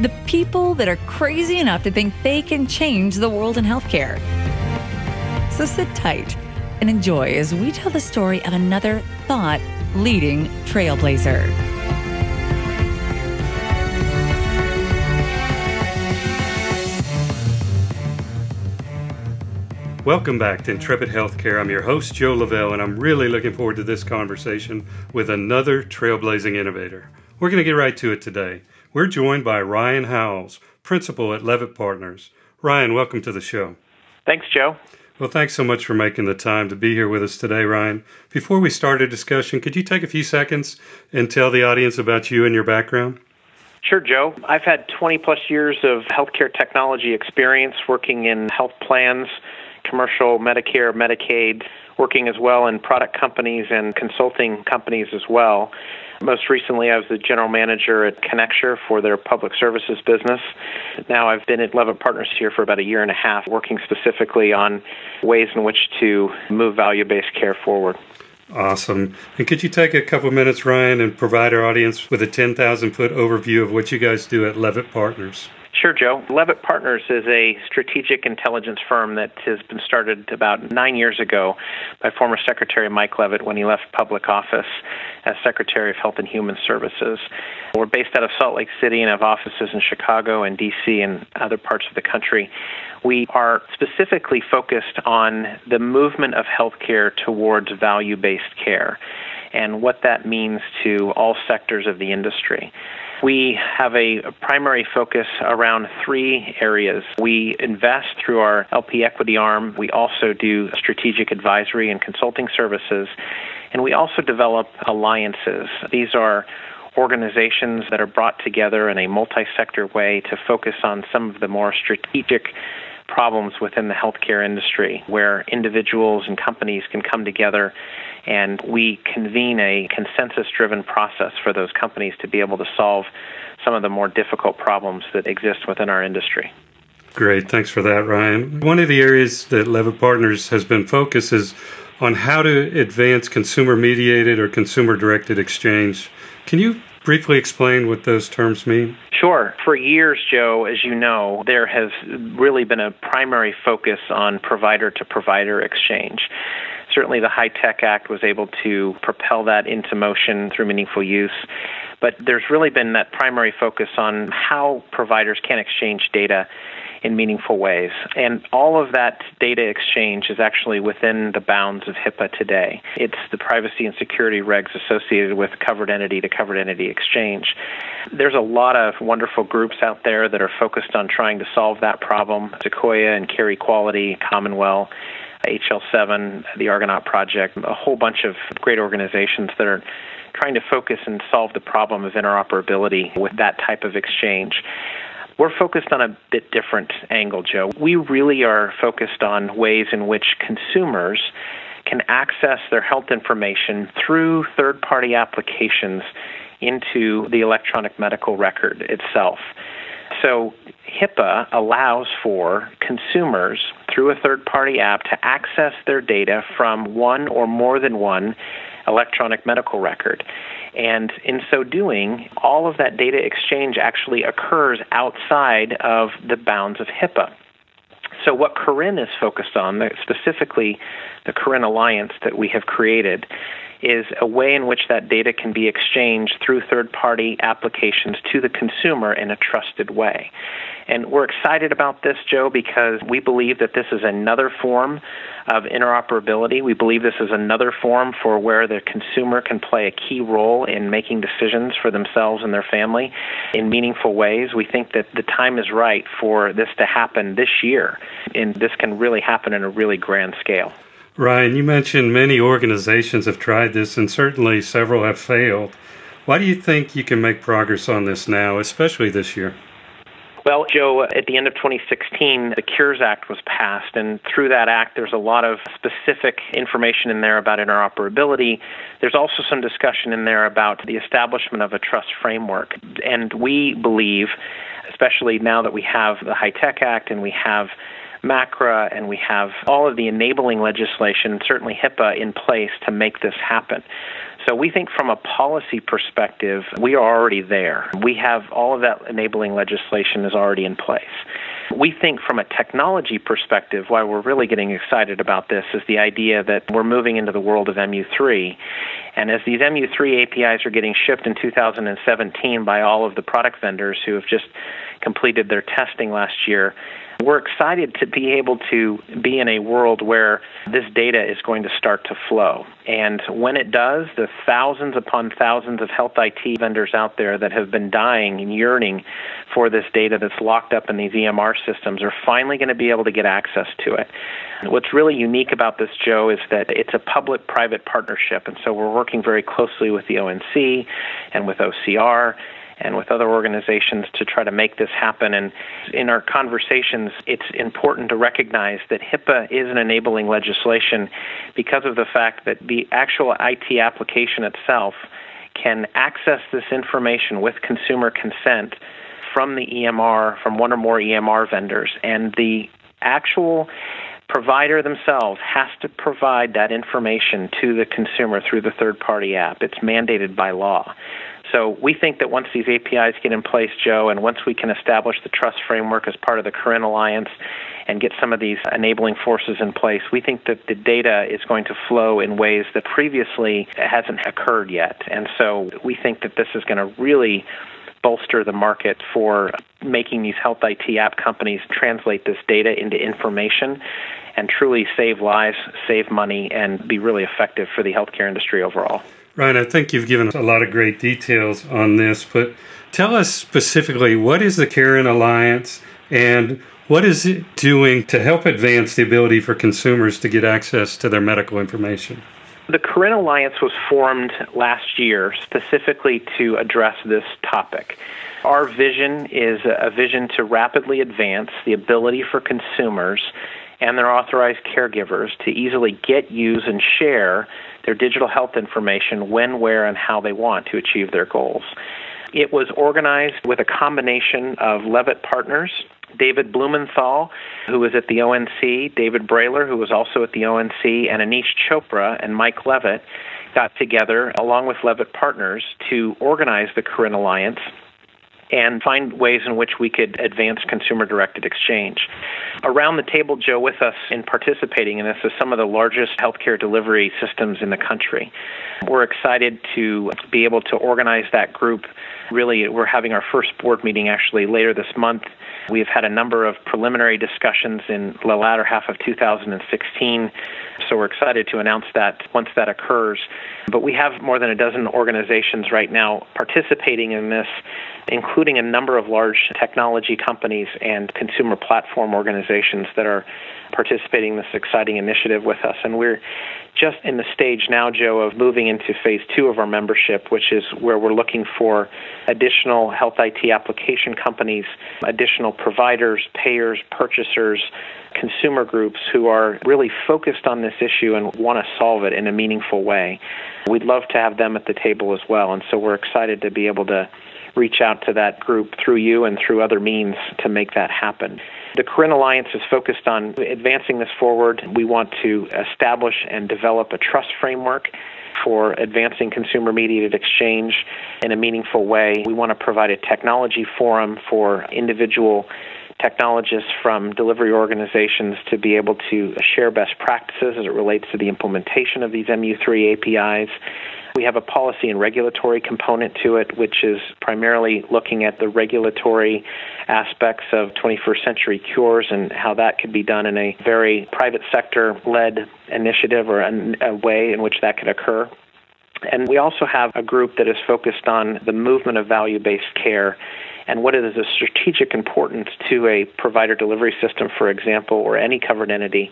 the people that are crazy enough to think they can change the world in healthcare. So sit tight and enjoy as we tell the story of another thought leading trailblazer. Welcome back to Intrepid Healthcare. I'm your host, Joe Lavelle, and I'm really looking forward to this conversation with another trailblazing innovator. We're going to get right to it today. We're joined by Ryan Howells, principal at Leavitt Partners. Ryan, welcome to the show. Thanks, Joe. Well, thanks so much for making the time to be here with us today, Ryan. Before we start a discussion, could you take a few seconds and tell the audience about you and your background? Sure, Joe. I've had 20 plus years of healthcare technology experience working in health plans, commercial, Medicare, Medicaid, working as well in product companies and consulting companies as well. Most recently, I was the general manager at Connexure for their public services business. Now I've been at Leavitt Partners here for about a year and a half, working specifically on ways in which to move value based care forward. Awesome. And could you take a couple minutes, Ryan, and provide our audience with a 10,000 foot overview of what you guys do at Leavitt Partners? Sure, Joe. Leavitt Partners is a strategic intelligence firm that has been started about nine years ago by former Secretary Mike Leavitt when he left public office as Secretary of Health and Human Services. We're based out of Salt Lake City and have offices in Chicago and D.C. and other parts of the country. We are specifically focused on the movement of healthcare towards value based care and what that means to all sectors of the industry. We have a primary focus around three areas. We invest through our LP equity arm. We also do strategic advisory and consulting services. And we also develop alliances. These are organizations that are brought together in a multi sector way to focus on some of the more strategic problems within the healthcare industry where individuals and companies can come together and we convene a consensus driven process for those companies to be able to solve some of the more difficult problems that exist within our industry. Great. Thanks for that, Ryan. One of the areas that Leavitt Partners has been focused is on how to advance consumer mediated or consumer directed exchange. Can you briefly explain what those terms mean? Sure. For years, Joe, as you know, there has really been a primary focus on provider to provider exchange. Certainly, the HITECH Act was able to propel that into motion through meaningful use. But there's really been that primary focus on how providers can exchange data in meaningful ways. And all of that data exchange is actually within the bounds of HIPAA today. It's the privacy and security regs associated with covered entity to covered entity exchange. There's a lot of wonderful groups out there that are focused on trying to solve that problem Sequoia and Care Carequality, CommonWell. HL7, the Argonaut Project, a whole bunch of great organizations that are trying to focus and solve the problem of interoperability with that type of exchange. We're focused on a bit different angle, Joe. We really are focused on ways in which consumers can access their health information through third party applications into the electronic medical record itself. So HIPAA allows for consumers through a third party app to access their data from one or more than one electronic medical record. And in so doing, all of that data exchange actually occurs outside of the bounds of HIPAA. So, what CARIN is focused on, specifically the CARIN Alliance that we have created, is a way in which that data can be exchanged through third party applications to the consumer in a trusted way. And we're excited about this, Joe, because we believe that this is another form of interoperability. We believe this is another form for where the consumer can play a key role in making decisions for themselves and their family in meaningful ways. We think that the time is right for this to happen this year, and this can really happen in a really grand scale. Ryan, you mentioned many organizations have tried this, and certainly several have failed. Why do you think you can make progress on this now, especially this year? Well, Joe, at the end of 2016, the Cures Act was passed, and through that act, there's a lot of specific information in there about interoperability. There's also some discussion in there about the establishment of a trust framework. And we believe, especially now that we have the HITECH Act and we have MACRA and we have all of the enabling legislation, certainly HIPAA, in place to make this happen. So we think from a policy perspective, we are already there. We have all of that enabling legislation is already in place. We think from a technology perspective, why we're really getting excited about this is the idea that we're moving into the world of MU3. And as these MU3 APIs are getting shipped in 2017 by all of the product vendors who have just completed their testing last year, we're excited to be able to be in a world where this data is going to start to flow. And when it does, the thousands upon thousands of health IT vendors out there that have been dying and yearning for this data that's locked up in these EMR systems are finally going to be able to get access to it. What's really unique about this, Joe, is that it's a public private partnership. And so we're working very closely with the ONC and with OCR and with other organizations to try to make this happen. And in our conversations, it's important to recognize that HIPAA is an enabling legislation because of the fact that the actual IT application itself can access this information with consumer consent from the EMR, from one or more EMR vendors. And the actual provider themselves has to provide that information to the consumer through the third party app. It's mandated by law. So we think that once these APIs get in place, Joe, and once we can establish the trust framework as part of the CARIN Alliance and get some of these enabling forces in place, we think that the data is going to flow in ways that previously hasn't occurred yet. And so we think that this is going to really bolster the market for making these health IT app companies translate this data into information and truly save lives, save money, and be really effective for the healthcare industry overall. Ryan, I think you've given us a lot of great details on this, but tell us specifically what is the CARIN Alliance and what is it doing to help advance the ability for consumers to get access to their medical information? The CARIN Alliance was formed last year specifically to address this topic. Our vision is a vision to rapidly advance the ability for consumers and their authorized caregivers to easily get, use, and share their digital health information when, where, and how they want to achieve their goals. It was organized with a combination of Leavitt Partners, David Blumenthal, who was at the ONC, David Brailer, who was also at the ONC, and Aneesh Chopra and Mike Leavitt got together along with Leavitt Partners to organize the CARIN Alliance and find ways in which we could advance consumer directed exchange. Around the table, Joe, with us in participating in this is some of the largest healthcare delivery systems in the country. We're excited to be able to organize that group. Really, we're having our first board meeting actually later this month. We've had a number of preliminary discussions in the latter half of 2016, so we're excited to announce that once that occurs. But we have more than a dozen organizations right now participating in this including a number of large technology companies and consumer platform organizations that are participating in this exciting initiative with us. And we're just in the stage now, Joe, of moving into phase two of our membership, which is where we're looking for additional health IT application companies, additional providers, payers, purchasers, consumer groups who are really focused on this issue and want to solve it in a meaningful way. We'd love to have them at the table as well. And so we're excited to be able to reach out to that group through you and through other means to make that happen. The CARIN Alliance is focused on advancing this forward. We want to establish and develop a trust framework for advancing consumer mediated exchange in a meaningful way. We want to provide a technology forum for individual technologists from delivery organizations to be able to share best practices as it relates to the implementation of these MU3 APIs we have a policy and regulatory component to it, which is primarily looking at the regulatory aspects of 21st century cures and how that could be done in a very private sector led initiative or a way in which that could occur. And we also have a group that is focused on the movement of value based care and what is the strategic importance to a provider delivery system, for example, or any covered entity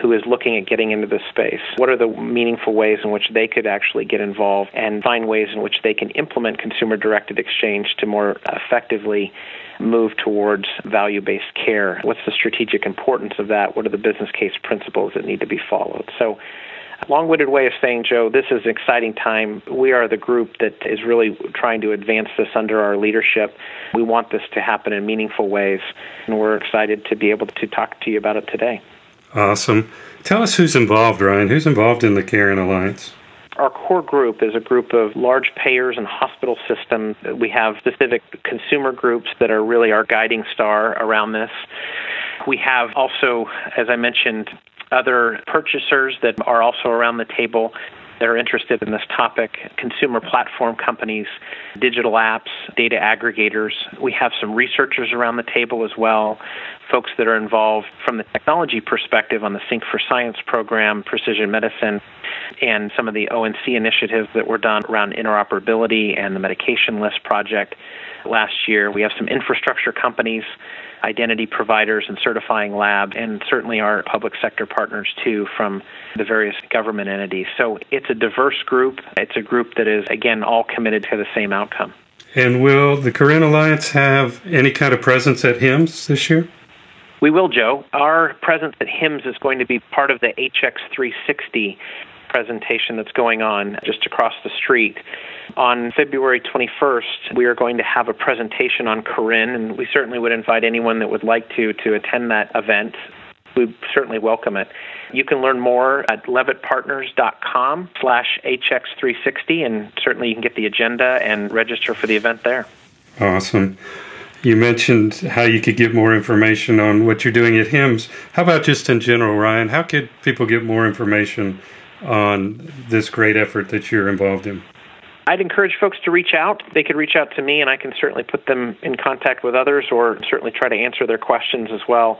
who is looking at getting into this space? What are the meaningful ways in which they could actually get involved and find ways in which they can implement consumer directed exchange to more effectively move towards value based care? What's the strategic importance of that? What are the business case principles that need to be followed? So, long winded way of saying, Joe, this is an exciting time. We are the group that is really trying to advance this under our leadership. We want this to happen in meaningful ways, and we're excited to be able to talk to you about it today. Awesome. Tell us who's involved, Ryan. Who's involved in the CARIN Alliance? Our core group is a group of large payers and hospital systems. We have specific consumer groups that are really our guiding star around this. We have also, as I mentioned, other purchasers that are also around the table that are interested in this topic consumer platform companies, digital apps, data aggregators. We have some researchers around the table as well, folks that are involved from the technology perspective on the Sync for Science program, precision medicine, and some of the ONC initiatives that were done around interoperability and the medication list project last year. We have some infrastructure companies identity providers and certifying labs, and certainly our public sector partners too from the various government entities. So it's a diverse group. It's a group that is, again, all committed to the same outcome. And will the CARIN Alliance have any kind of presence at HIMSS this year? We will, Joe. Our presence at HIMSS is going to be part of the HX360 presentation that's going on just across the street. On February 21st, we are going to have a presentation on CARIN, and we certainly would invite anyone that would like to to attend that event. We certainly welcome it. You can learn more at leavittpartners.com slash HX360, and certainly you can get the agenda and register for the event there. Awesome. You mentioned how you could get more information on what you're doing at HIMSS. How about just in general, Ryan? How could people get more information on this great effort that you're involved in? I'd encourage folks to reach out. They could reach out to me, and I can certainly put them in contact with others or certainly try to answer their questions as well.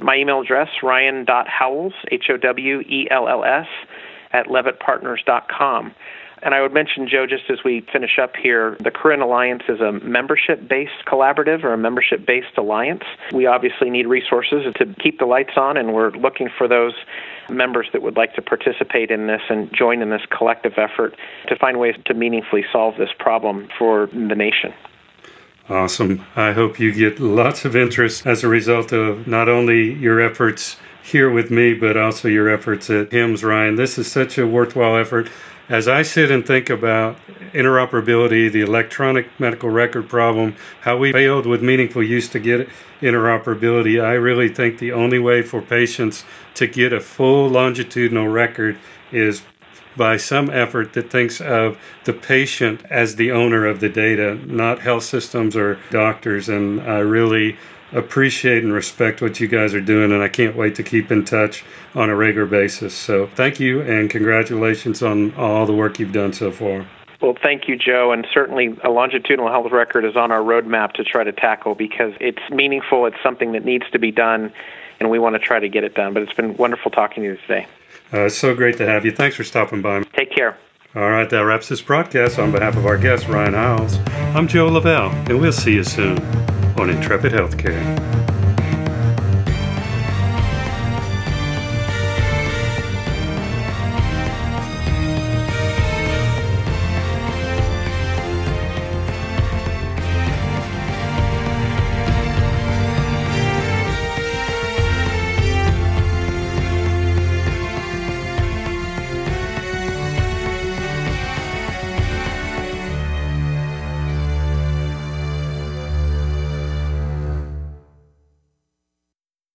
My email address, ryan.howells, H O W E L L S, at leavittpartners.com. And I would mention, Joe, just as we finish up here, the CARIN Alliance is a membership based collaborative or a membership based alliance. We obviously need resources to keep the lights on, and we're looking for those members that would like to participate in this and join in this collective effort to find ways to meaningfully solve this problem for the nation. Awesome. I hope you get lots of interest as a result of not only your efforts here with me, but also your efforts at HIMSS, Ryan. This is such a worthwhile effort. As I sit and think about interoperability, the electronic medical record problem, how we failed with meaningful use to get interoperability, I really think the only way for patients to get a full longitudinal record is by some effort that thinks of the patient as the owner of the data, not health systems or doctors. And I really appreciate and respect what you guys are doing, and I can't wait to keep in touch on a regular basis. So thank you, and congratulations on all the work you've done so far. Well, thank you, Joe. And certainly a longitudinal health record is on our roadmap to try to tackle because it's meaningful. It's something that needs to be done, and we want to try to get it done. But it's been wonderful talking to you today. Uh, so great to have you. Thanks for stopping by. Take care. All right, that wraps this broadcast. On behalf of our guest, Ryan Howells, I'm Joe Lavelle, and we'll see you soon on Intrepid Healthcare.